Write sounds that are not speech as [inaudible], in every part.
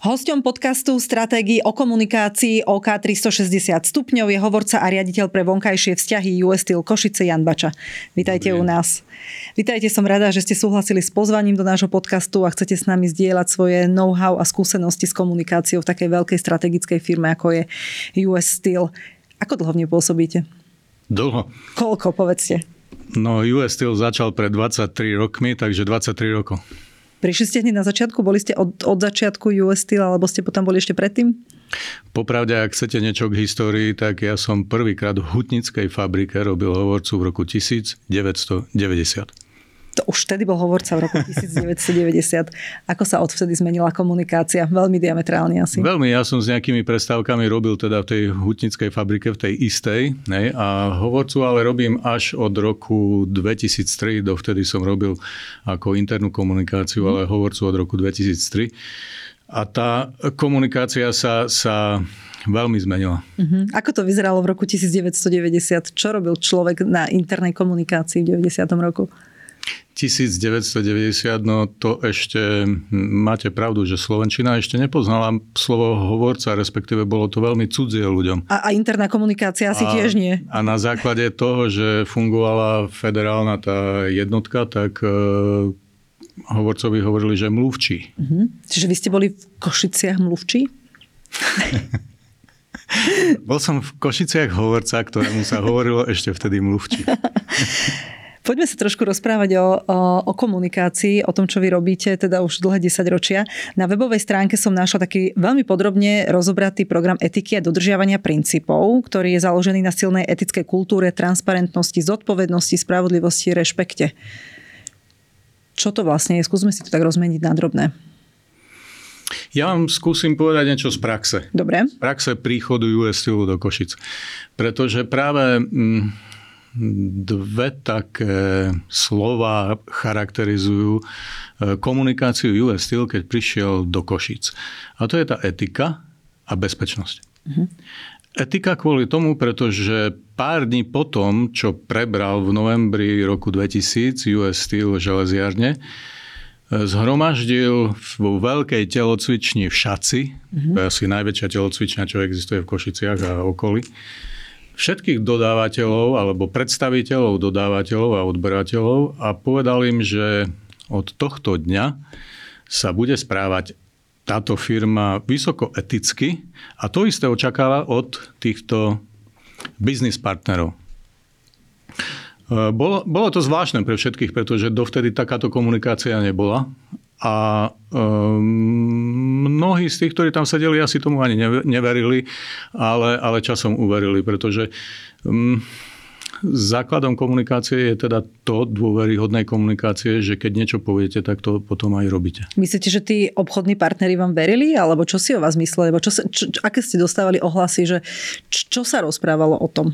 Hosťom podcastu Stratégii o komunikácii OK 360 stupňov je hovorca a riaditeľ pre vonkajšie vzťahy US Steel Košice Jan Bača. Vítajte Dobrý. u nás. Vítajte, som rada, že ste súhlasili s pozvaním do nášho podcastu a chcete s nami zdieľať svoje know-how a skúsenosti s komunikáciou v takej veľkej strategickej firme, ako je US Steel. Ako dlho v nej pôsobíte? Dlho. Koľko, povedzte? No, US Steel začal pred 23 rokmi, takže 23 rokov. Prišli ste hneď na začiatku? Boli ste od, od začiatku US Steel, alebo ste potom boli ešte predtým? Popravde, ak chcete niečo k histórii, tak ja som prvýkrát v hutnickej fabrike robil hovorcu v roku 1990 to už vtedy bol hovorca v roku [laughs] 1990. Ako sa odvtedy zmenila komunikácia? Veľmi diametrálne asi. Veľmi. Ja som s nejakými prestávkami robil teda v tej hutnickej fabrike, v tej istej. Ne? A hovorcu ale robím až od roku 2003. Dovtedy som robil ako internú komunikáciu, ale hovorcu od roku 2003. A tá komunikácia sa, sa veľmi zmenila. Uh-huh. Ako to vyzeralo v roku 1990? Čo robil človek na internej komunikácii v 90. roku? 1990, no to ešte máte pravdu, že Slovenčina ešte nepoznala slovo hovorca, respektíve bolo to veľmi cudzie ľuďom. A, a interná komunikácia asi a, tiež nie. A na základe toho, že fungovala federálna tá jednotka, tak e, hovorcovi hovorili, že mluvčí. Uh-huh. Čiže vy ste boli v Košiciach mluvčí? [laughs] Bol som v Košiciach hovorca, ktorému sa hovorilo ešte vtedy mluvčí. [laughs] Poďme sa trošku rozprávať o, o, o komunikácii, o tom, čo vy robíte, teda už dlhé 10 ročia. Na webovej stránke som našla taký veľmi podrobne rozobratý program etiky a dodržiavania princípov, ktorý je založený na silnej etickej kultúre, transparentnosti, zodpovednosti, spravodlivosti, rešpekte. Čo to vlastne je? Skúsme si to tak rozmeniť na drobné. Ja vám skúsim povedať niečo z praxe. Dobre. Z praxe príchodu US Steel do Košic. Pretože práve... Mm, dve také slova charakterizujú e, komunikáciu US Steel, keď prišiel do Košic. A to je tá etika a bezpečnosť. Uh-huh. Etika kvôli tomu, pretože pár dní potom, čo prebral v novembri roku 2000 US Steel železiarne, e, zhromaždil vo veľkej telocvični v Šaci, uh-huh. to je asi najväčšia telocvičňa, čo existuje v Košiciach a okolí, všetkých dodávateľov alebo predstaviteľov dodávateľov a odberateľov a povedal im, že od tohto dňa sa bude správať táto firma vysoko eticky a to isté očakáva od týchto biznis partnerov. E, bolo, bolo to zvláštne pre všetkých, pretože dovtedy takáto komunikácia nebola a um, mnohí z tých, ktorí tam sedeli, asi tomu ani neverili, ale, ale časom uverili, pretože um, základom komunikácie je teda to dôveryhodnej komunikácie, že keď niečo poviete, tak to potom aj robíte. Myslíte, že tí obchodní partneri vám verili? Alebo čo si o vás mysleli? Alebo čo, čo, čo, aké ste dostávali ohlasy? Že, čo sa rozprávalo o tom?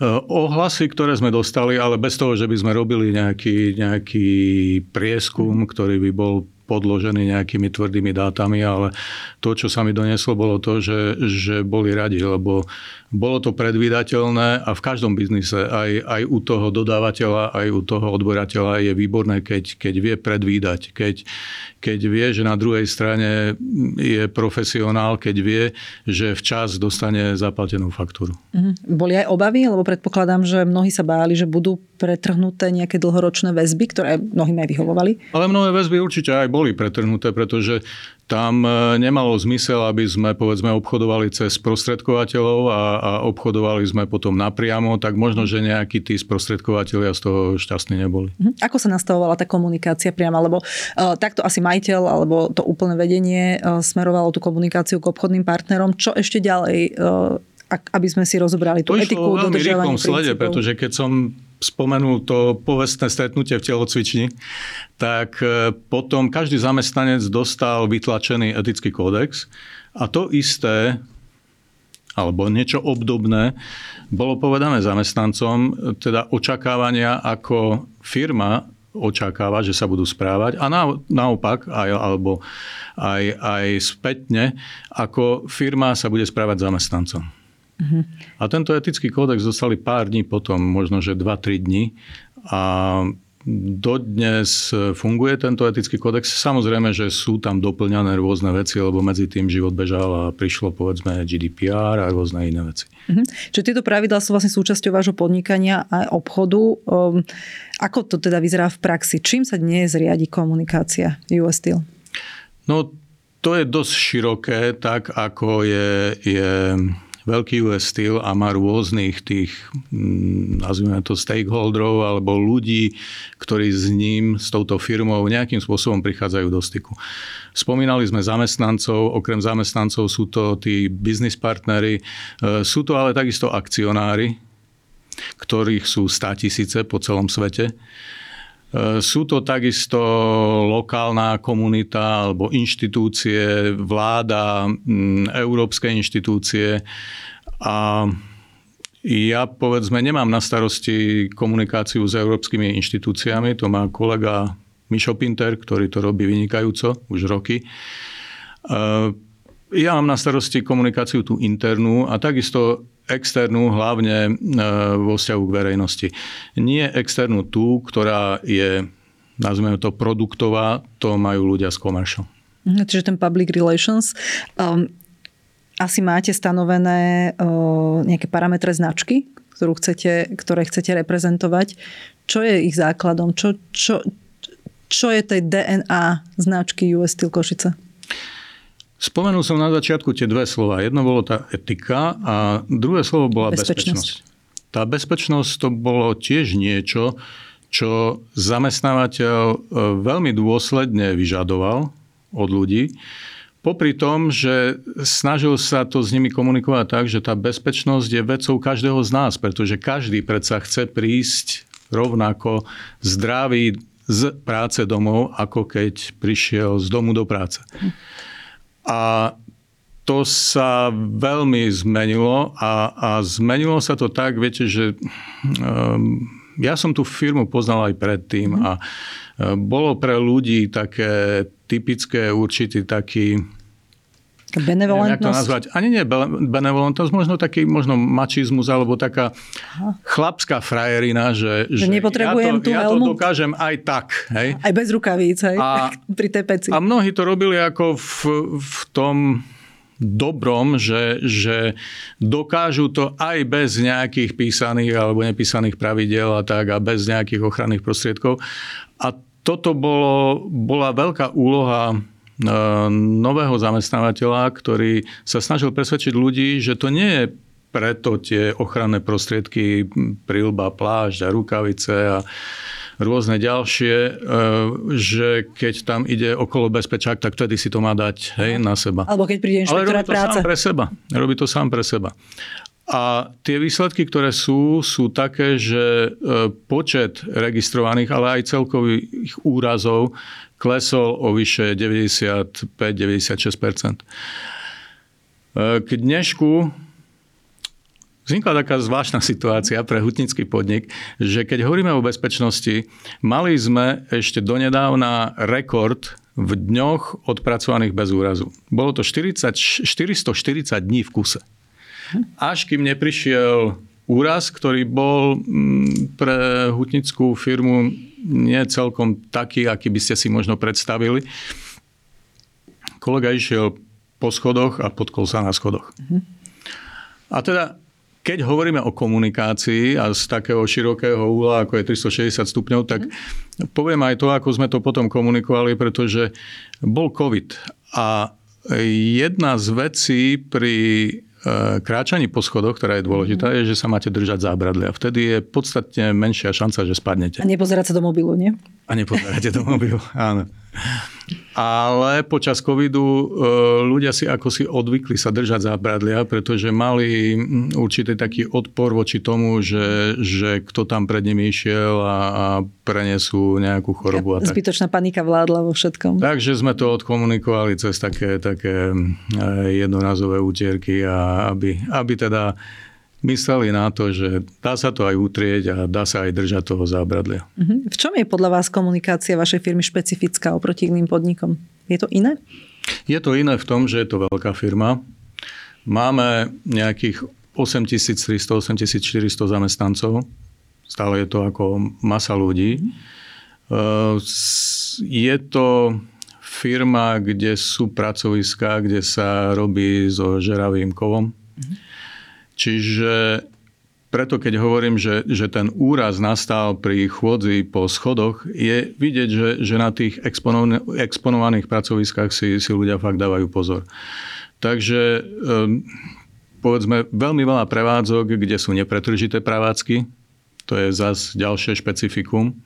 Ohlasy, ktoré sme dostali, ale bez toho, že by sme robili nejaký, nejaký prieskum, ktorý by bol podložený nejakými tvrdými dátami, ale to, čo sa mi donieslo, bolo to, že, že boli radi, lebo bolo to predvídateľné a v každom biznise, aj, aj u toho dodávateľa, aj u toho odborateľa je výborné, keď, keď vie predvídať, keď, keď vie, že na druhej strane je profesionál, keď vie, že včas dostane zaplatenú faktúru. Mhm. Boli aj obavy, lebo predpokladám, že mnohí sa báli, že budú pretrhnuté nejaké dlhoročné väzby, ktoré mnohým aj vyhovovali. Ale mnohé väzby určite aj boli pretrhnuté, pretože tam e, nemalo zmysel, aby sme povedzme obchodovali cez sprostredkovateľov a, a obchodovali sme potom napriamo, tak možno, že nejakí tí sprostredkovateľia z toho šťastní neboli. Mhm. Ako sa nastavovala tá komunikácia priama? Lebo uh, takto asi majiteľ alebo to úplné vedenie uh, smerovalo tú komunikáciu k obchodným partnerom. Čo ešte ďalej uh, aby sme si rozobrali tú to etiku, veľmi rýchlom slede, pretože keď som spomenul to povestné stretnutie v telocvični, tak e, potom každý zamestnanec dostal vytlačený etický kódex a to isté alebo niečo obdobné bolo povedané zamestnancom, teda očakávania ako firma očakávať, že sa budú správať a na, naopak, aj, alebo aj, aj spätne, ako firma sa bude správať zamestnancom. Uh-huh. A tento etický kódex dostali pár dní potom, možno že 2-3 dní a Dodnes funguje tento etický kódex. Samozrejme, že sú tam doplňané rôzne veci, lebo medzi tým život bežal a prišlo povedzme GDPR a rôzne iné veci. Mhm. Čiže tieto pravidlá sú vlastne súčasťou vášho podnikania a obchodu. Um, ako to teda vyzerá v praxi? Čím sa dnes riadi komunikácia US Steel? No, to je dosť široké, tak ako je, je veľký US Steel a má rôznych tých, mm, nazvime to stakeholderov alebo ľudí, ktorí s ním, s touto firmou nejakým spôsobom prichádzajú do styku. Spomínali sme zamestnancov, okrem zamestnancov sú to tí business partnery, e, sú to ale takisto akcionári, ktorých sú 100 tisíce po celom svete. E, sú to takisto lokálna komunita alebo inštitúcie, vláda, európske inštitúcie a ja povedzme nemám na starosti komunikáciu s európskymi inštitúciami, to má kolega Mišo Pinter, ktorý to robí vynikajúco už roky. E, ja mám na starosti komunikáciu tú internú a takisto externú hlavne e, vo vzťahu k verejnosti. Nie externú tú, ktorá je, nazveme to produktová, to majú ľudia z commercial. Mhm, čiže ten public relations. Um, asi máte stanovené uh, nejaké parametre značky, ktorú chcete, ktoré chcete reprezentovať. Čo je ich základom? Čo, čo, čo je tej DNA značky US Steel Košice? Spomenul som na začiatku tie dve slova. Jedno bolo tá etika a druhé slovo bola bezpečnosť. bezpečnosť. Tá bezpečnosť to bolo tiež niečo, čo zamestnávateľ e, veľmi dôsledne vyžadoval od ľudí. Popri tom, že snažil sa to s nimi komunikovať tak, že tá bezpečnosť je vecou každého z nás, pretože každý predsa chce prísť rovnako zdravý z práce domov, ako keď prišiel z domu do práce. Hm. A to sa veľmi zmenilo a, a zmenilo sa to tak, viete, že um, ja som tú firmu poznal aj predtým a uh, bolo pre ľudí také typické určitý taký Benevolentnosť? Neviem, to nazvať. Ani nie benevolentnosť, možno taký možno mačizmus, alebo taká Aha. chlapská frajerina, že, že, že nepotrebujem ja, to, tú ja to dokážem aj tak. Hej? Aj bez rukavíc, hej? A, [laughs] pri tej peci. A mnohí to robili ako v, v tom dobrom, že, že dokážu to aj bez nejakých písaných alebo nepísaných pravidel a tak a bez nejakých ochranných prostriedkov. A toto bolo, bola veľká úloha nového zamestnávateľa, ktorý sa snažil presvedčiť ľudí, že to nie je preto tie ochranné prostriedky, prilba, plášť a rukavice a rôzne ďalšie, e, že keď tam ide okolo bezpečák, tak vtedy si to má dať hej, na seba. Alebo keď príde inšpektorát práce. Sám pre seba. Robí to sám pre seba. A tie výsledky, ktoré sú, sú také, že e, počet registrovaných, ale aj celkových úrazov klesol o vyše 95-96% K dnešku vznikla taká zvláštna [laughs] situácia pre hutnický podnik, že keď hovoríme o bezpečnosti, mali sme ešte donedávna rekord v dňoch odpracovaných bez úrazu. Bolo to 40, 440 dní v kuse. Až kým neprišiel úraz, ktorý bol mm, pre hutnickú firmu nie celkom taký, aký by ste si možno predstavili. Kolega išiel po schodoch a potkol sa na schodoch. A teda, keď hovoríme o komunikácii a z takého širokého úla, ako je 360 stupňov, tak poviem aj to, ako sme to potom komunikovali, pretože bol COVID. A jedna z vecí pri kráčaní po schodoch, ktorá je dôležitá, mhm. je, že sa máte držať zábradlia. Vtedy je podstatne menšia šanca, že spadnete. A nepozerať sa do mobilu, nie? A nepozeráte do mobilu, áno. Ale počas covidu e, ľudia si ako si odvykli sa držať zábradlia, pretože mali určitý taký odpor voči tomu, že, že kto tam pred nimi išiel a, a prenesú nejakú chorobu. A tak. Zbytočná panika vládla vo všetkom. Takže sme to odkomunikovali cez také, také e, jednorazové útierky, a aby, aby teda mysleli na to, že dá sa to aj utrieť a dá sa aj držať toho zábradlia. V čom je podľa vás komunikácia vašej firmy špecifická oproti iným podnikom? Je to iné? Je to iné v tom, že je to veľká firma. Máme nejakých 8300, 8400 zamestnancov. Stále je to ako masa ľudí. Je to firma, kde sú pracoviská, kde sa robí so žeravým kovom. Čiže preto keď hovorím, že, že ten úraz nastal pri chôdzi po schodoch, je vidieť, že, že na tých exponovaných pracoviskách si, si ľudia fakt dávajú pozor. Takže ehm, povedzme veľmi veľa prevádzok, kde sú nepretržité prevádzky, to je zase ďalšie špecifikum.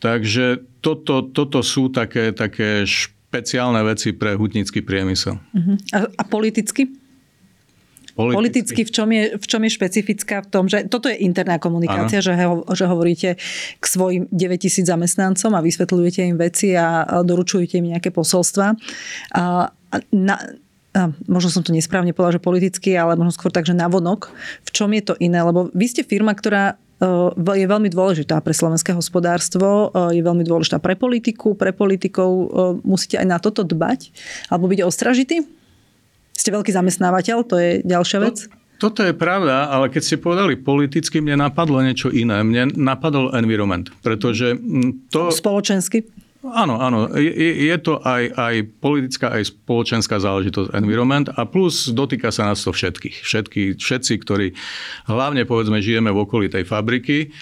Takže toto, toto sú také, také špeciálne veci pre hutnícky priemysel. Uh-huh. A, a politicky? Politicky. Politicky v čom, je, v čom je špecifická v tom, že toto je interná komunikácia, že, ho, že hovoríte k svojim 9000 zamestnancom a vysvetľujete im veci a doručujete im nejaké posolstva. A na, a možno som to nesprávne povedala, že politicky, ale možno skôr tak, že navonok. V čom je to iné? Lebo vy ste firma, ktorá e, je veľmi dôležitá pre slovenské hospodárstvo, e, je veľmi dôležitá pre politiku, pre politikov. E, musíte aj na toto dbať? Alebo byť ostražitý? Ste veľký zamestnávateľ, to je ďalšia vec. To, toto je pravda, ale keď ste povedali politicky, mne napadlo niečo iné. Mne napadol environment, pretože to... Spoločensky? Áno, áno. Je, je to aj, aj politická, aj spoločenská záležitosť environment a plus dotýka sa nás to všetkých. Všetky, všetci, ktorí hlavne povedzme žijeme v okolí tej fabriky,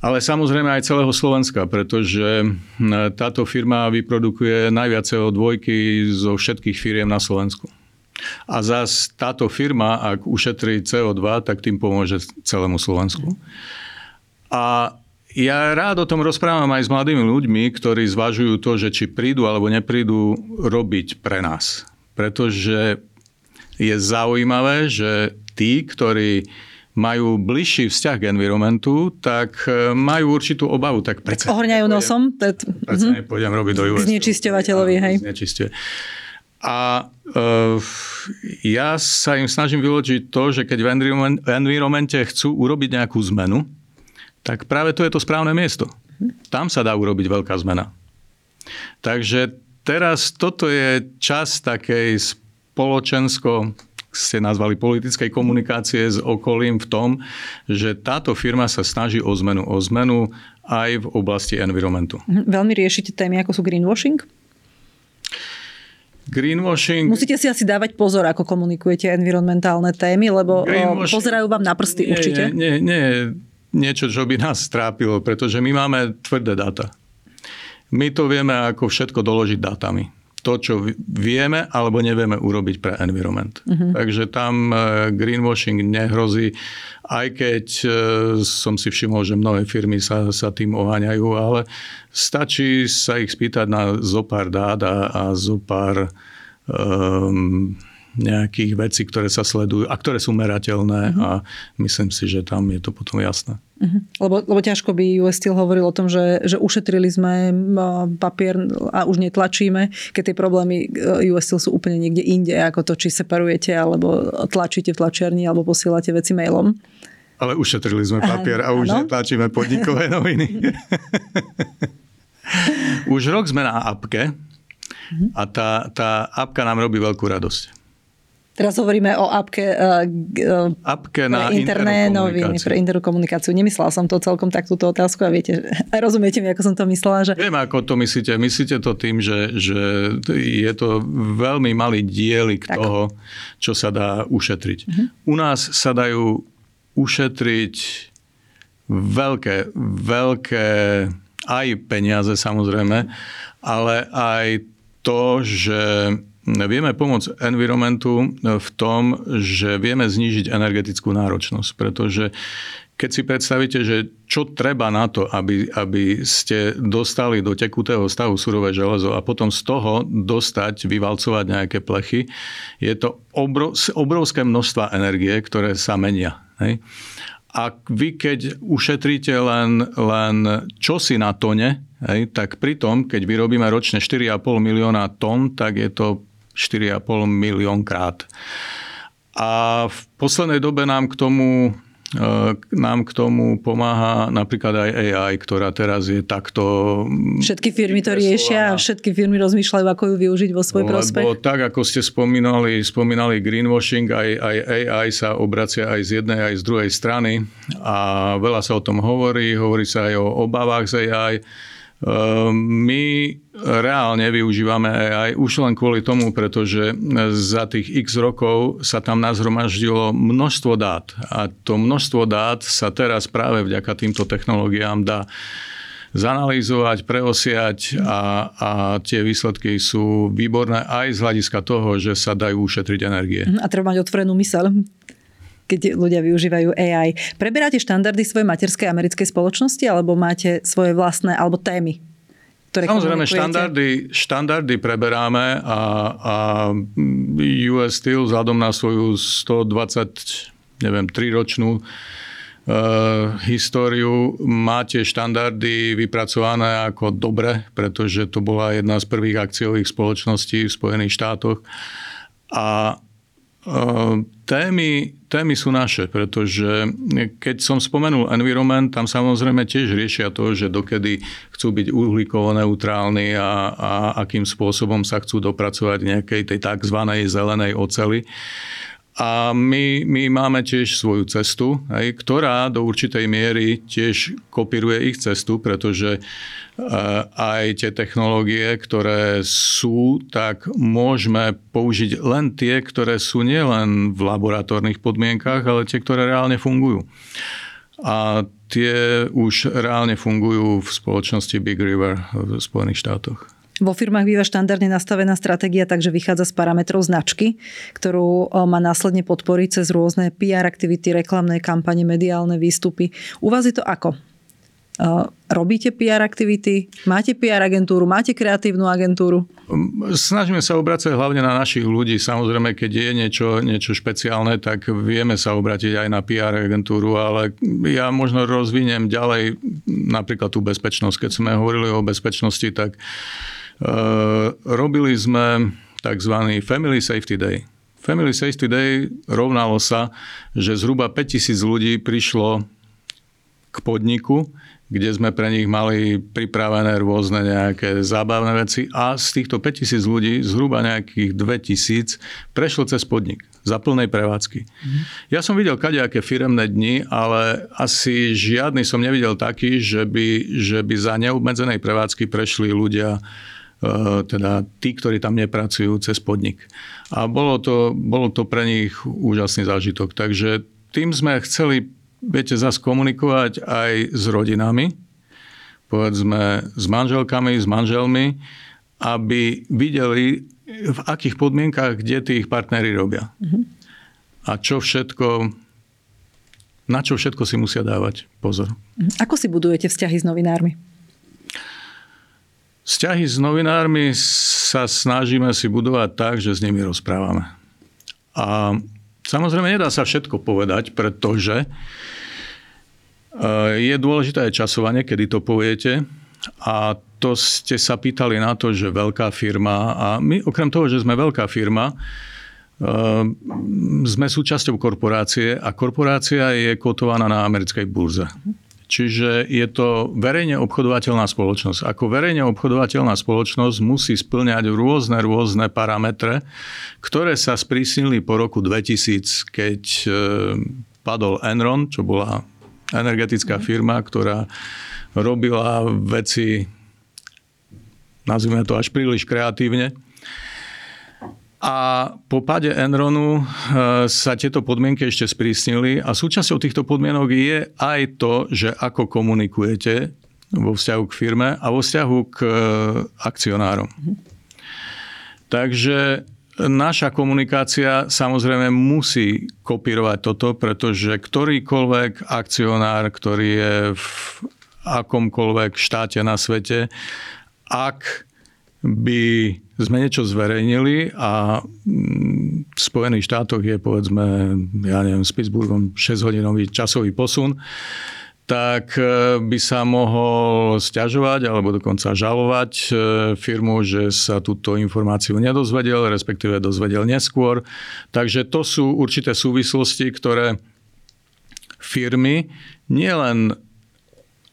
ale samozrejme aj celého Slovenska, pretože táto firma vyprodukuje najviac CO2 zo všetkých firiem na Slovensku. A zás táto firma, ak ušetrí CO2, tak tým pomôže celému Slovensku. A ja rád o tom rozprávam aj s mladými ľuďmi, ktorí zvažujú to, že či prídu alebo neprídu robiť pre nás. Pretože je zaujímavé, že tí, ktorí majú bližší vzťah k environmentu, tak e, majú určitú obavu. Tak predsa Ohňajú nosom? Predsa uh-huh. nepôjdem robiť do US. Znečisťovateľovi, hej. Znečisťuje. A uh, ja sa im snažím vyložiť to, že keď v environmente chcú urobiť nejakú zmenu, tak práve to je to správne miesto. Tam sa dá urobiť veľká zmena. Takže teraz toto je čas takej spoločensko ste nazvali politickej komunikácie s okolím v tom, že táto firma sa snaží o zmenu. O zmenu aj v oblasti environmentu. Veľmi riešite témy, ako sú greenwashing? Greenwashing... Musíte si asi dávať pozor, ako komunikujete environmentálne témy, lebo pozerajú vám na prsty nie, určite. Nie, nie, nie niečo, čo by nás trápilo, pretože my máme tvrdé dáta. My to vieme ako všetko doložiť dátami. To, čo vieme alebo nevieme urobiť pre environment. Uh-huh. Takže tam e, greenwashing nehrozí, aj keď e, som si všimol, že mnohé firmy sa, sa tým oháňajú, ale stačí sa ich spýtať na zopár dát a, a zopár um, nejakých vecí, ktoré sa sledujú a ktoré sú merateľné uh-huh. a myslím si, že tam je to potom jasné. Uh-huh. Lebo, lebo ťažko by US Steel hovoril o tom, že, že ušetrili sme papier a už netlačíme, keď tie problémy e, US Steel sú úplne niekde inde, ako to, či separujete, alebo tlačíte v tlačiarni, alebo posielate veci mailom. Ale ušetrili sme papier a už ano? netlačíme podnikové [laughs] noviny. už rok sme na apke a tá, tá apka nám robí veľkú radosť. Teraz hovoríme o apke, uh, apke na interné noviny, pre interkomunikáciu. Nemyslela som to celkom tak túto otázku a viete, [laughs] rozumiete mi, ako som to myslela. Že... Viem, ako to myslíte. Myslíte to tým, že, že je to veľmi malý dielik tak. toho, čo sa dá ušetriť. Uh-huh. U nás sa dajú ušetriť veľké, veľké aj peniaze samozrejme, ale aj to, že vieme pomôcť environmentu v tom, že vieme znížiť energetickú náročnosť, pretože keď si predstavíte, že čo treba na to, aby, aby ste dostali do tekutého stavu surové železo a potom z toho dostať, vyvalcovať nejaké plechy, je to obrov, obrovské množstva energie, ktoré sa menia. Hej? A vy keď ušetríte len, len čosi na tone, hej, tak pritom, keď vyrobíme ročne 4,5 milióna tón, tak je to 4,5 milión krát. A v poslednej dobe nám k tomu nám k tomu pomáha napríklad aj AI, ktorá teraz je takto... Všetky firmy to riešia a všetky firmy rozmýšľajú, ako ju využiť vo svoj Lebo prospech. tak, ako ste spomínali, spomínali greenwashing, aj, aj AI sa obracia aj z jednej, aj z druhej strany a veľa sa o tom hovorí, hovorí sa aj o obavách z AI my reálne využívame AI už len kvôli tomu, pretože za tých x rokov sa tam nazhromaždilo množstvo dát. A to množstvo dát sa teraz práve vďaka týmto technológiám dá zanalýzovať, preosiať a, a tie výsledky sú výborné aj z hľadiska toho, že sa dajú ušetriť energie. A treba mať otvorenú mysel keď ľudia využívajú AI. Preberáte štandardy svojej materskej americkej spoločnosti alebo máte svoje vlastné alebo témy? Ktoré Samozrejme, štandardy, štandardy preberáme a, a US Steel vzhľadom na svoju 120, neviem, 3-ročnú Uh, históriu máte štandardy vypracované ako dobre, pretože to bola jedna z prvých akciových spoločností v Spojených štátoch. A témy, témy sú naše, pretože keď som spomenul environment, tam samozrejme tiež riešia to, že dokedy chcú byť uhlíkovo neutrálni a, a akým spôsobom sa chcú dopracovať nejakej tej tzv. zelenej oceli. A my, my máme tiež svoju cestu, aj, ktorá do určitej miery tiež kopíruje ich cestu, pretože eh, aj tie technológie, ktoré sú, tak môžeme použiť len tie, ktoré sú nielen v laboratórnych podmienkach, ale tie, ktoré reálne fungujú. A tie už reálne fungujú v spoločnosti Big River v Spojených štátoch. Vo firmách býva štandardne nastavená stratégia, takže vychádza z parametrov značky, ktorú má následne podporiť cez rôzne PR aktivity, reklamné kampane, mediálne výstupy. U vás je to ako? Robíte PR aktivity? Máte PR agentúru? Máte kreatívnu agentúru? Snažíme sa obracať hlavne na našich ľudí. Samozrejme, keď je niečo, niečo špeciálne, tak vieme sa obratiť aj na PR agentúru, ale ja možno rozviniem ďalej napríklad tú bezpečnosť. Keď sme hovorili o bezpečnosti, tak Eh, robili sme tzv. Family Safety Day. Family Safety Day rovnalo sa, že zhruba 5000 ľudí prišlo k podniku, kde sme pre nich mali pripravené rôzne nejaké zábavné veci a z týchto 5000 ľudí zhruba nejakých 2000 prešlo cez podnik za plnej prevádzky. Mm. Ja som videl kadejaké firemné dni, ale asi žiadny som nevidel taký, že by, že by za neobmedzenej prevádzky prešli ľudia teda tí, ktorí tam nepracujú cez podnik. A bolo to, bolo to pre nich úžasný zážitok. Takže tým sme chceli, viete, zase komunikovať aj s rodinami, povedzme s manželkami, s manželmi, aby videli, v akých podmienkach, kde tí ich partnery robia. Mm-hmm. A čo všetko, na čo všetko si musia dávať pozor. Mhm. Ako si budujete vzťahy s novinármi? Vzťahy s novinármi sa snažíme si budovať tak, že s nimi rozprávame. A samozrejme nedá sa všetko povedať, pretože e, je dôležité aj časovanie, kedy to poviete. A to ste sa pýtali na to, že veľká firma, a my okrem toho, že sme veľká firma, e, sme súčasťou korporácie a korporácia je kotovaná na americkej burze. Čiže je to verejne obchodovateľná spoločnosť. Ako verejne obchodovateľná spoločnosť musí splňať rôzne, rôzne parametre, ktoré sa sprísnili po roku 2000, keď e, padol Enron, čo bola energetická firma, ktorá robila veci, nazvime to až príliš kreatívne. A po páde Enronu e, sa tieto podmienky ešte sprísnili a súčasťou týchto podmienok je aj to, že ako komunikujete vo vzťahu k firme a vo vzťahu k e, akcionárom. Takže naša komunikácia samozrejme musí kopírovať toto, pretože ktorýkoľvek akcionár, ktorý je v akomkoľvek štáte na svete, ak by sme niečo zverejnili a mm, v Spojených štátoch je povedzme, ja neviem, s Pittsburghom 6-hodinový časový posun, tak e, by sa mohol stiažovať alebo dokonca žalovať e, firmu, že sa túto informáciu nedozvedel, respektíve dozvedel neskôr. Takže to sú určité súvislosti, ktoré firmy nielen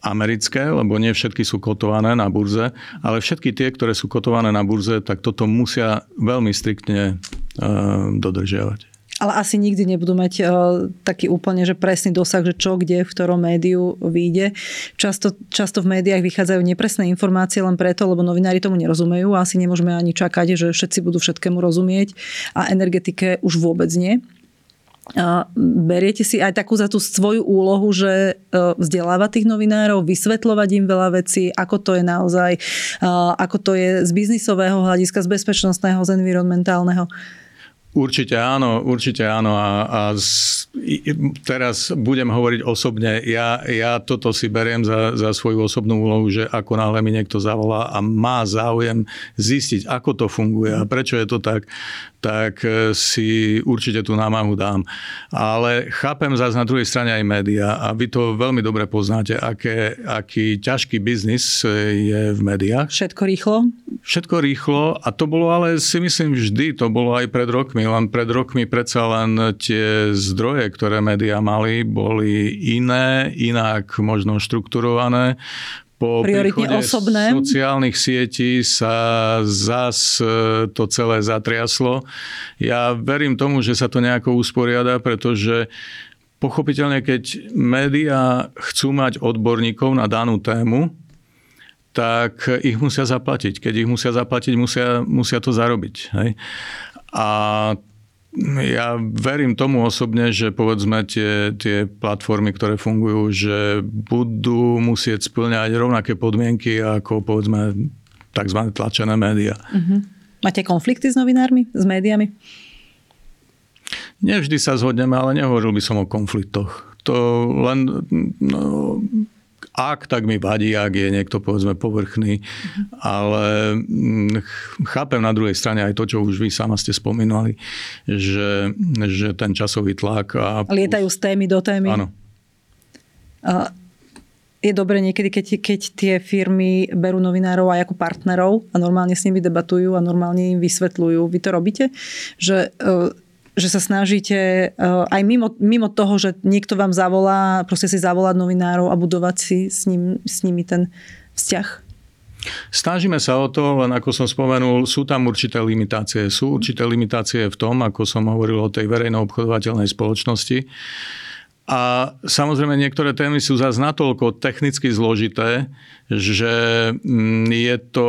americké, lebo nie všetky sú kotované na burze, ale všetky tie, ktoré sú kotované na burze, tak toto musia veľmi striktne uh, dodržiavať. Ale asi nikdy nebudú mať uh, taký úplne, že presný dosah, že čo, kde, v ktorom médiu vyjde. Často, často v médiách vychádzajú nepresné informácie len preto, lebo novinári tomu nerozumejú a asi nemôžeme ani čakať, že všetci budú všetkému rozumieť a energetike už vôbec nie. Beriete si aj takú za tú svoju úlohu, že e, vzdelávať tých novinárov, vysvetľovať im veľa vecí, ako to je naozaj, ako to je z biznisového hľadiska, z bezpečnostného, z environmentálneho? Určite áno, určite áno. A, a z, teraz budem hovoriť osobne. Ja, ja toto si beriem za, za svoju osobnú úlohu, že ako náhle mi niekto zavolá a má záujem zistiť, ako to funguje a prečo je to tak, tak e, si určite tú námahu dám. Ale chápem zase na druhej strane aj média a vy to veľmi dobre poznáte, aké, aký ťažký biznis e, je v médiách. Všetko rýchlo? Všetko rýchlo a to bolo ale si myslím vždy, to bolo aj pred rokmi, len pred rokmi predsa len tie zdroje, ktoré médiá mali, boli iné, inak možno štrukturované po prioritne osobné. sociálnych sietí sa zas e, to celé zatriaslo. Ja verím tomu, že sa to nejako usporiada, pretože pochopiteľne, keď médiá chcú mať odborníkov na danú tému, tak ich musia zaplatiť. Keď ich musia zaplatiť, musia, musia to zarobiť. Hej? A ja verím tomu osobne, že povedzme tie, tie platformy, ktoré fungujú, že budú musieť splňať rovnaké podmienky ako povedzme tzv. tlačené médiá. Uh-huh. Máte konflikty s novinármi, s médiami? Nevždy sa zhodneme, ale nehovoril by som o konfliktoch. To len no, ak, tak mi vadí, ak je niekto povedzme povrchný, ale mm, chápem na druhej strane aj to, čo už vy sama ste spomínali, že, že ten časový tlak a... Lietajú z témy do témy. Áno. A je dobre niekedy, keď, keď tie firmy berú novinárov aj ako partnerov a normálne s nimi debatujú a normálne im vysvetľujú. Vy to robíte? Že uh, že sa snažíte uh, aj mimo, mimo toho, že niekto vám zavolá, proste si zavolať novinárov a budovať si s, ním, s nimi ten vzťah? Snažíme sa o to, len ako som spomenul, sú tam určité limitácie. Sú určité limitácie v tom, ako som hovoril o tej verejno obchodovateľnej spoločnosti. A samozrejme niektoré témy sú zase natoľko technicky zložité, že mm, je to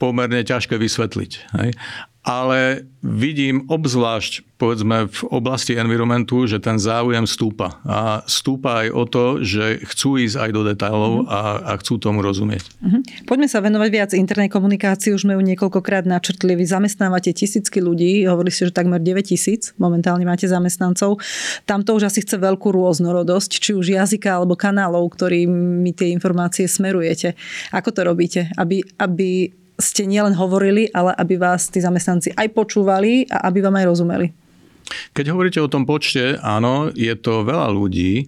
pomerne ťažké vysvetliť. Hej? Ale vidím obzvlášť povedzme v oblasti environmentu, že ten záujem stúpa. A stúpa aj o to, že chcú ísť aj do detailov uh-huh. a, a chcú tomu rozumieť. Uh-huh. Poďme sa venovať viac internej komunikácii. Už sme ju niekoľkokrát načrtli. Vy zamestnávate tisícky ľudí. Hovorili ste, že takmer 9 tisíc momentálne máte zamestnancov. Tam to už asi chce veľkú rôznorodosť, či už jazyka alebo kanálov, ktorými tie informácie smerujete. Ako to robíte? Aby, aby ste nielen hovorili, ale aby vás tí zamestnanci aj počúvali a aby vám aj rozumeli. Keď hovoríte o tom počte, áno, je to veľa ľudí,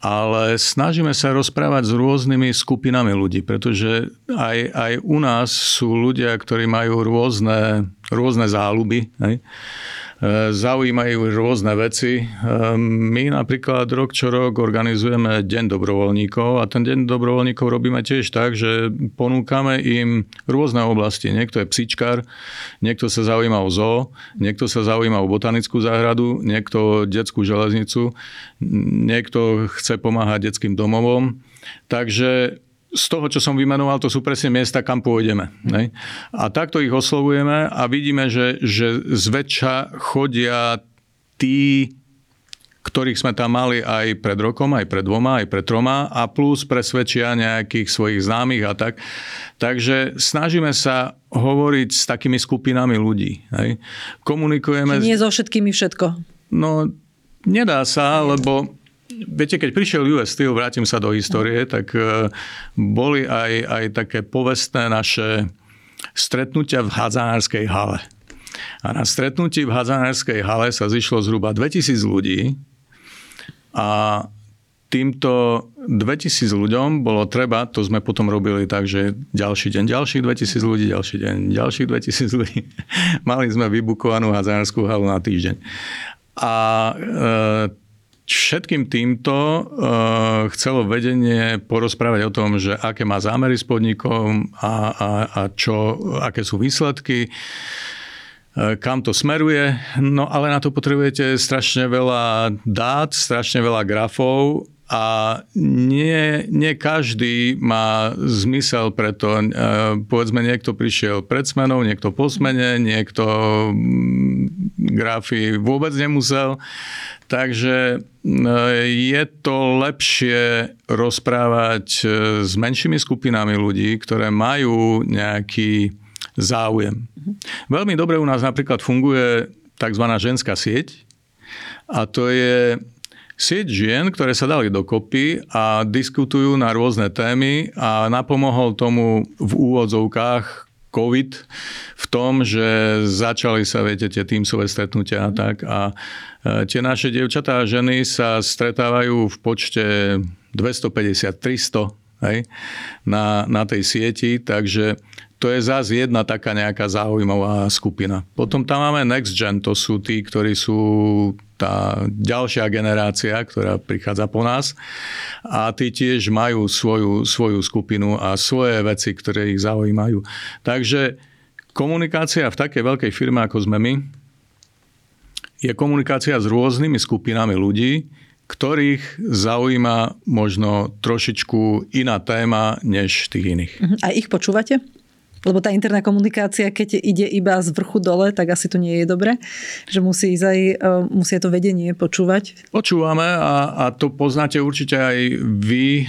ale snažíme sa rozprávať s rôznymi skupinami ľudí, pretože aj, aj u nás sú ľudia, ktorí majú rôzne, rôzne záľuby. Hej? Zaujímajú rôzne veci. My napríklad rok čo rok organizujeme Deň dobrovoľníkov a ten Deň dobrovoľníkov robíme tiež tak, že ponúkame im rôzne oblasti. Niekto je psičkár, niekto sa zaujíma o zoo, niekto sa zaujíma o botanickú záhradu, niekto detskú železnicu, niekto chce pomáhať detským domovom. Takže z toho, čo som vymenoval, to sú presne miesta, kam pôjdeme. Ne? A takto ich oslovujeme a vidíme, že, že zväčša chodia tí, ktorých sme tam mali aj pred rokom, aj pred dvoma, aj pred troma a plus presvedčia nejakých svojich známych a tak. Takže snažíme sa hovoriť s takými skupinami ľudí. Hej. Komunikujeme... Nie so všetkými všetko. No, nedá sa, lebo Viete, keď prišiel US Steel, vrátim sa do histórie, tak e, boli aj, aj také povestné naše stretnutia v Hadzanárskej hale. A na stretnutí v Hadzanárskej hale sa zišlo zhruba 2000 ľudí a týmto 2000 ľuďom bolo treba, to sme potom robili tak, že ďalší deň ďalších 2000 ľudí, ďalší deň ďalších 2000 ľudí. [laughs] Mali sme vybukovanú hazárskú halu na týždeň. A e, Všetkým týmto uh, chcelo vedenie porozprávať o tom, že aké má zámery s podnikom a, a, a čo, aké sú výsledky, uh, kam to smeruje. No ale na to potrebujete strašne veľa dát, strašne veľa grafov a nie, nie každý má zmysel preto. E, povedzme, niekto prišiel pred smenou, niekto po smene, niekto mm, grafy vôbec nemusel. Takže e, je to lepšie rozprávať e, s menšími skupinami ľudí, ktoré majú nejaký záujem. Veľmi dobre u nás napríklad funguje tzv. ženská sieť a to je sieť žien, ktoré sa dali dokopy a diskutujú na rôzne témy a napomohol tomu v úvodzovkách COVID v tom, že začali sa, viete, tie týmsové stretnutia a tak. A e, tie naše dievčatá a ženy sa stretávajú v počte 250-300 hej, na, na tej sieti, takže to je zase jedna taká nejaká zaujímavá skupina. Potom tam máme Next Gen, to sú tí, ktorí sú tá ďalšia generácia, ktorá prichádza po nás. A tí tiež majú svoju, svoju skupinu a svoje veci, ktoré ich zaujímajú. Takže komunikácia v takej veľkej firme, ako sme my, je komunikácia s rôznymi skupinami ľudí, ktorých zaujíma možno trošičku iná téma než tých iných. A ich počúvate? Lebo tá interná komunikácia, keď ide iba z vrchu dole, tak asi to nie je dobre. Že musí ísť aj, e, musí to vedenie počúvať. Počúvame a, a to poznáte určite aj vy, e,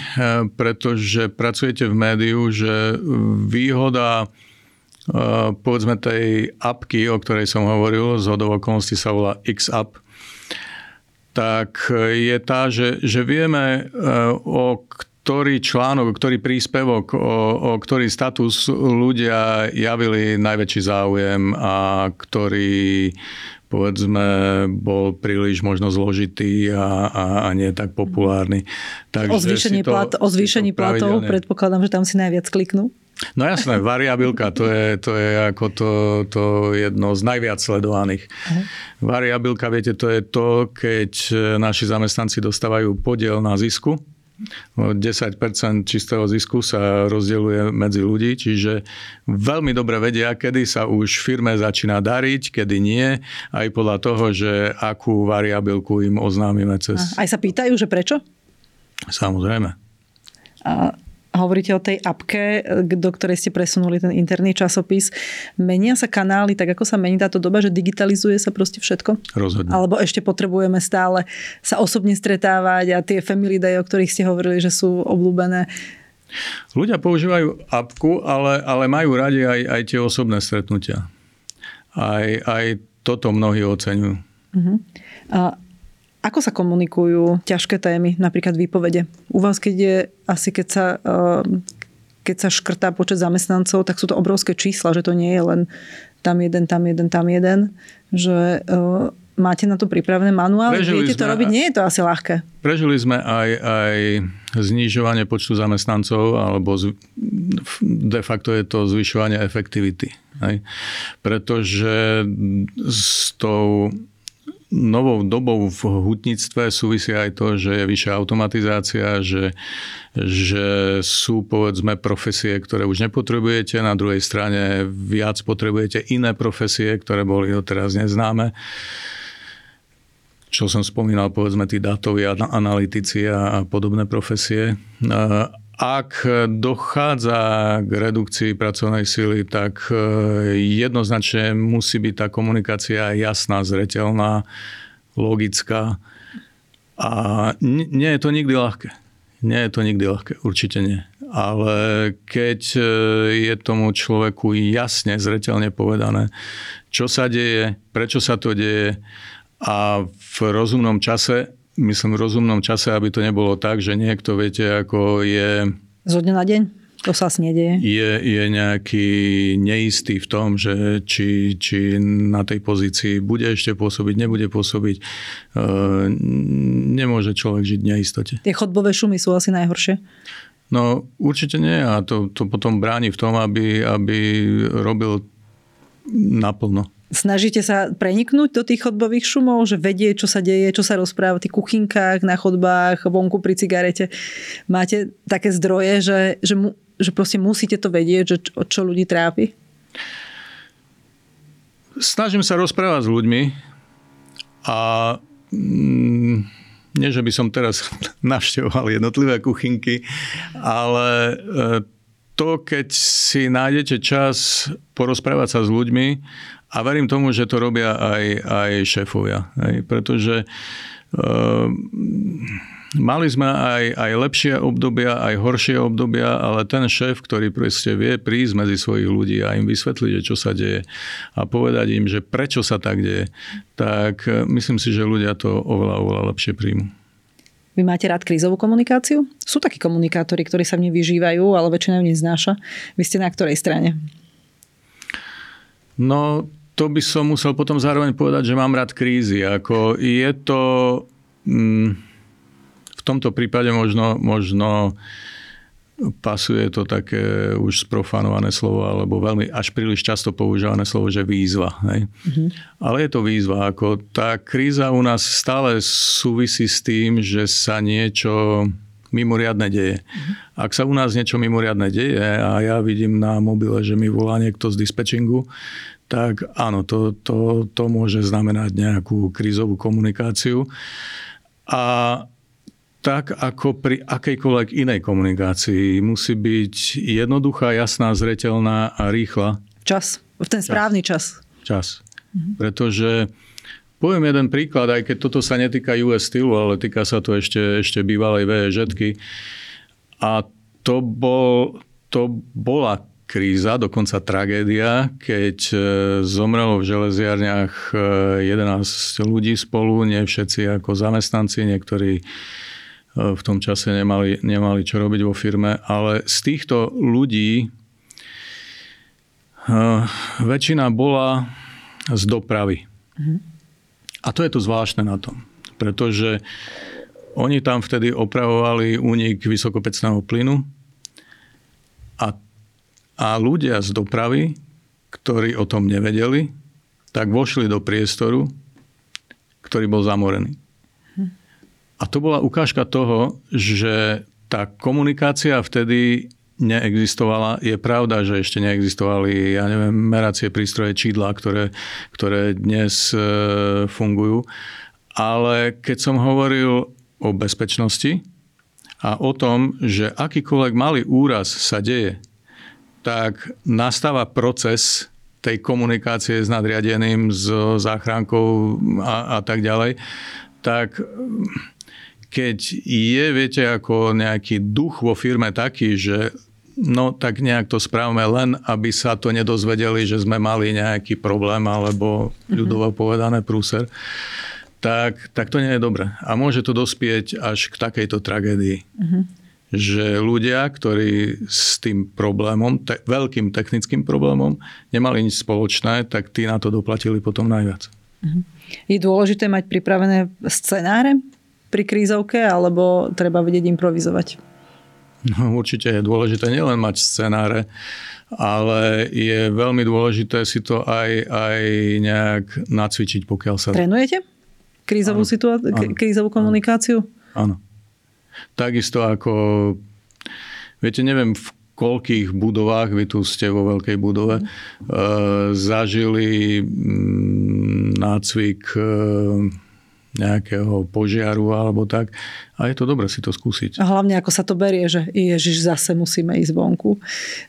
pretože pracujete v médiu, že výhoda e, povedzme tej apky, o ktorej som hovoril, z okolností sa volá X-App, tak je tá, že, že vieme o ktorý článok, ktorý príspevok, o, o ktorý status ľudia javili najväčší záujem a ktorý povedzme, bol príliš možno zložitý a, a, a nie tak populárny. Takže o zvýšení, to, plat, o zvýšení platov predpokladám, že tam si najviac kliknú. No jasné, variabilka, to je, to je ako to, to jedno z najviac sledovaných. Uh-huh. Variabilka, viete, to je to, keď naši zamestnanci dostávajú podiel na zisku 10% čistého zisku sa rozdeľuje medzi ľudí, čiže veľmi dobre vedia, kedy sa už firme začína dariť, kedy nie, aj podľa toho, že akú variabilku im oznámime cez... Aj sa pýtajú, že prečo? Samozrejme. A hovoríte o tej apke, do ktorej ste presunuli ten interný časopis. Menia sa kanály tak, ako sa mení táto doba, že digitalizuje sa proste všetko? Rozhodne. Alebo ešte potrebujeme stále sa osobne stretávať a tie family day, o ktorých ste hovorili, že sú obľúbené. Ľudia používajú apku, ale, ale majú radi aj, aj tie osobné stretnutia. Aj, aj toto mnohí oceňujú. Uh-huh. A ako sa komunikujú ťažké témy, napríklad výpovede? U vás, keď je asi keď sa, ehm, keď sa škrtá počet zamestnancov, tak sú to obrovské čísla, že to nie je len tam jeden, tam jeden, tam jeden. Že ehm, máte na to pripravené manuály, Prežili viete to robiť, nie je to asi ľahké. Prežili sme aj, aj znižovanie počtu zamestnancov, alebo z, de facto je to zvyšovanie efektivity. Hej? Pretože s tou novou dobou v hutníctve súvisí aj to, že je vyššia automatizácia, že, že sú povedzme profesie, ktoré už nepotrebujete, na druhej strane viac potrebujete iné profesie, ktoré boli doteraz neznáme čo som spomínal, povedzme tí dátoví analytici a podobné profesie. Ak dochádza k redukcii pracovnej sily, tak e, jednoznačne musí byť tá komunikácia jasná, zretelná, logická. A nie je to nikdy ľahké. Nie je to nikdy ľahké, určite nie. Ale keď e, je tomu človeku jasne, zretelne povedané, čo sa deje, prečo sa to deje a v rozumnom čase, myslím v rozumnom čase, aby to nebolo tak, že niekto, viete, ako je... Zo dňa na deň? To sa asi nedieje. Je, je nejaký neistý v tom, že či, či na tej pozícii bude ešte pôsobiť, nebude pôsobiť. E, nemôže človek žiť v neistote. Tie chodbové šumy sú asi najhoršie? No určite nie a to, to potom bráni v tom, aby, aby robil naplno. Snažíte sa preniknúť do tých chodbových šumov, že vedie, čo sa deje, čo sa rozpráva v tých kuchynkách, na chodbách, vonku pri cigarete. Máte také zdroje, že, že, mu, že proste musíte to vedieť, že čo, čo ľudí trápi? Snažím sa rozprávať s ľuďmi a mm, nie, že by som teraz [laughs] navštevoval jednotlivé kuchynky, ale e, to, keď si nájdete čas porozprávať sa s ľuďmi a verím tomu, že to robia aj, aj šéfovia. Hej, pretože uh, mali sme aj, aj lepšie obdobia, aj horšie obdobia, ale ten šéf, ktorý proste vie prísť medzi svojich ľudí a im vysvetliť, čo sa deje a povedať im, že prečo sa tak deje, tak e, myslím si, že ľudia to oveľa, oveľa lepšie príjmu. Vy máte rád krízovú komunikáciu? Sú takí komunikátori, ktorí sa v nej vyžívajú, ale väčšina ju neznáša. Vy ste na ktorej strane? No, to by som musel potom zároveň povedať, že mám rád krízy. Ako je to mm, v tomto prípade možno, možno pasuje to také už sprofanované slovo, alebo veľmi až príliš často používané slovo, že výzva. Hej? Mm-hmm. Ale je to výzva. Ako tá kríza u nás stále súvisí s tým, že sa niečo mimoriadne deje. Mm-hmm. Ak sa u nás niečo mimoriadne deje a ja vidím na mobile, že mi volá niekto z dispečingu, tak áno, to, to, to môže znamenať nejakú krízovú komunikáciu. A tak ako pri akejkoľvek inej komunikácii musí byť jednoduchá, jasná, zretelná a rýchla. Čas. V ten správny čas. Čas. Mhm. Pretože poviem jeden príklad, aj keď toto sa netýka US stylu, ale týka sa to ešte, ešte bývalej VŽ. A to, bol, to bola kríza, dokonca tragédia, keď e, zomrelo v železiarniach 11 e, ľudí spolu, nie všetci ako zamestnanci, niektorí e, v tom čase nemali, nemali čo robiť vo firme, ale z týchto ľudí väčšina bola z dopravy. Mhm. A to je to zvláštne na tom, pretože oni tam vtedy opravovali únik vysokopecného plynu a ľudia z dopravy, ktorí o tom nevedeli, tak vošli do priestoru, ktorý bol zamorený. A to bola ukážka toho, že tá komunikácia vtedy neexistovala. Je pravda, že ešte neexistovali, ja neviem, meracie prístroje čídla, ktoré, ktoré dnes e, fungujú. Ale keď som hovoril o bezpečnosti a o tom, že akýkoľvek malý úraz sa deje tak nastáva proces tej komunikácie s nadriadeným, s záchrankou a, a tak ďalej, tak keď je, viete, ako nejaký duch vo firme taký, že no tak nejak to správame len, aby sa to nedozvedeli, že sme mali nejaký problém alebo mhm. ľudovo povedané prúser, tak, tak to nie je dobré. A môže to dospieť až k takejto tragédii. Uh-huh že ľudia, ktorí s tým problémom, te, veľkým technickým problémom, nemali nič spoločné, tak tí na to doplatili potom najviac. Mhm. Je dôležité mať pripravené scenáre pri krízovke, alebo treba vedieť improvizovať? No, určite je dôležité nielen mať scenáre, ale je veľmi dôležité si to aj, aj nejak nacvičiť, pokiaľ sa... Trénujete krízovú, situáciu, krízovú komunikáciu? Áno. Takisto ako, viete, neviem v koľkých budovách, vy tu ste vo veľkej budove, e, zažili mm, nácvik e, nejakého požiaru alebo tak. A je to dobre si to skúsiť. A hlavne ako sa to berie, že ježiš, zase musíme ísť vonku.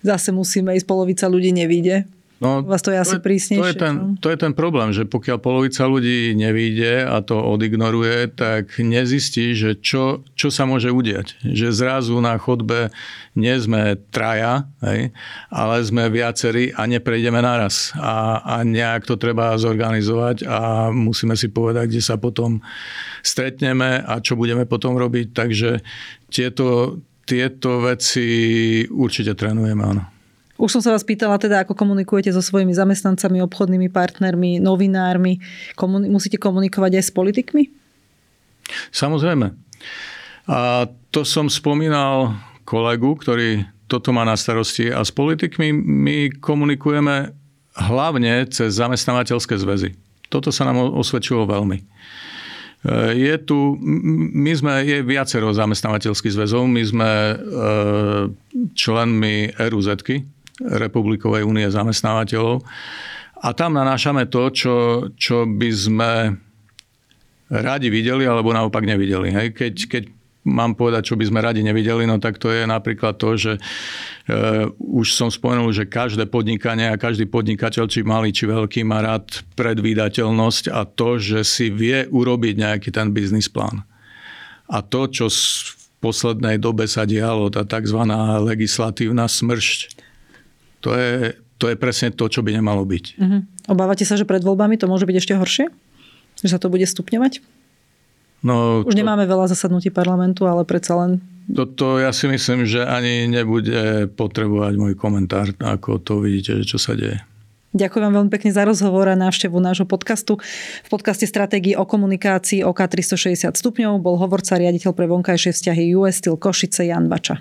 Zase musíme ísť, polovica ľudí nevíde No, Vás to je asi prísnejšie. To je, ten, to je ten problém, že pokiaľ polovica ľudí nevíde a to odignoruje, tak nezistí, že čo, čo sa môže udiať. Že zrazu na chodbe nie sme traja, hej, ale sme viacerí a neprejdeme naraz. A, a nejak to treba zorganizovať a musíme si povedať, kde sa potom stretneme a čo budeme potom robiť. Takže tieto tieto veci určite trénujeme, áno. Už som sa vás pýtala teda, ako komunikujete so svojimi zamestnancami, obchodnými partnermi, novinármi. Komun- musíte komunikovať aj s politikmi? Samozrejme. A to som spomínal kolegu, ktorý toto má na starosti a s politikmi my komunikujeme hlavne cez zamestnávateľské zväzy. Toto sa nám osvedčilo veľmi. E, je tu, my sme, je viacero zamestnávateľských zväzov, my sme e, členmi RUZ, Republikovej únie zamestnávateľov. A tam nanášame to, čo, čo by sme radi videli, alebo naopak nevideli. Hej? Keď, keď mám povedať, čo by sme radi nevideli, no tak to je napríklad to, že e, už som spomenul, že každé podnikanie a každý podnikateľ, či malý, či veľký, má rád predvídateľnosť a to, že si vie urobiť nejaký ten biznis plán. A to, čo v poslednej dobe sa dialo, tá tzv. legislatívna smršť, to je, to je presne to, čo by nemalo byť. Uh-huh. Obávate sa, že pred voľbami to môže byť ešte horšie? Že sa to bude stupňovať? No, Už to... nemáme veľa zasadnutí parlamentu, ale predsa len... Toto ja si myslím, že ani nebude potrebovať môj komentár, ako to vidíte, čo sa deje. Ďakujem vám veľmi pekne za rozhovor a návštevu nášho podcastu. V podcaste Stratégii o komunikácii OK 360 stupňov bol hovorca riaditeľ pre vonkajšie vzťahy US Steel Košice Jan Bača.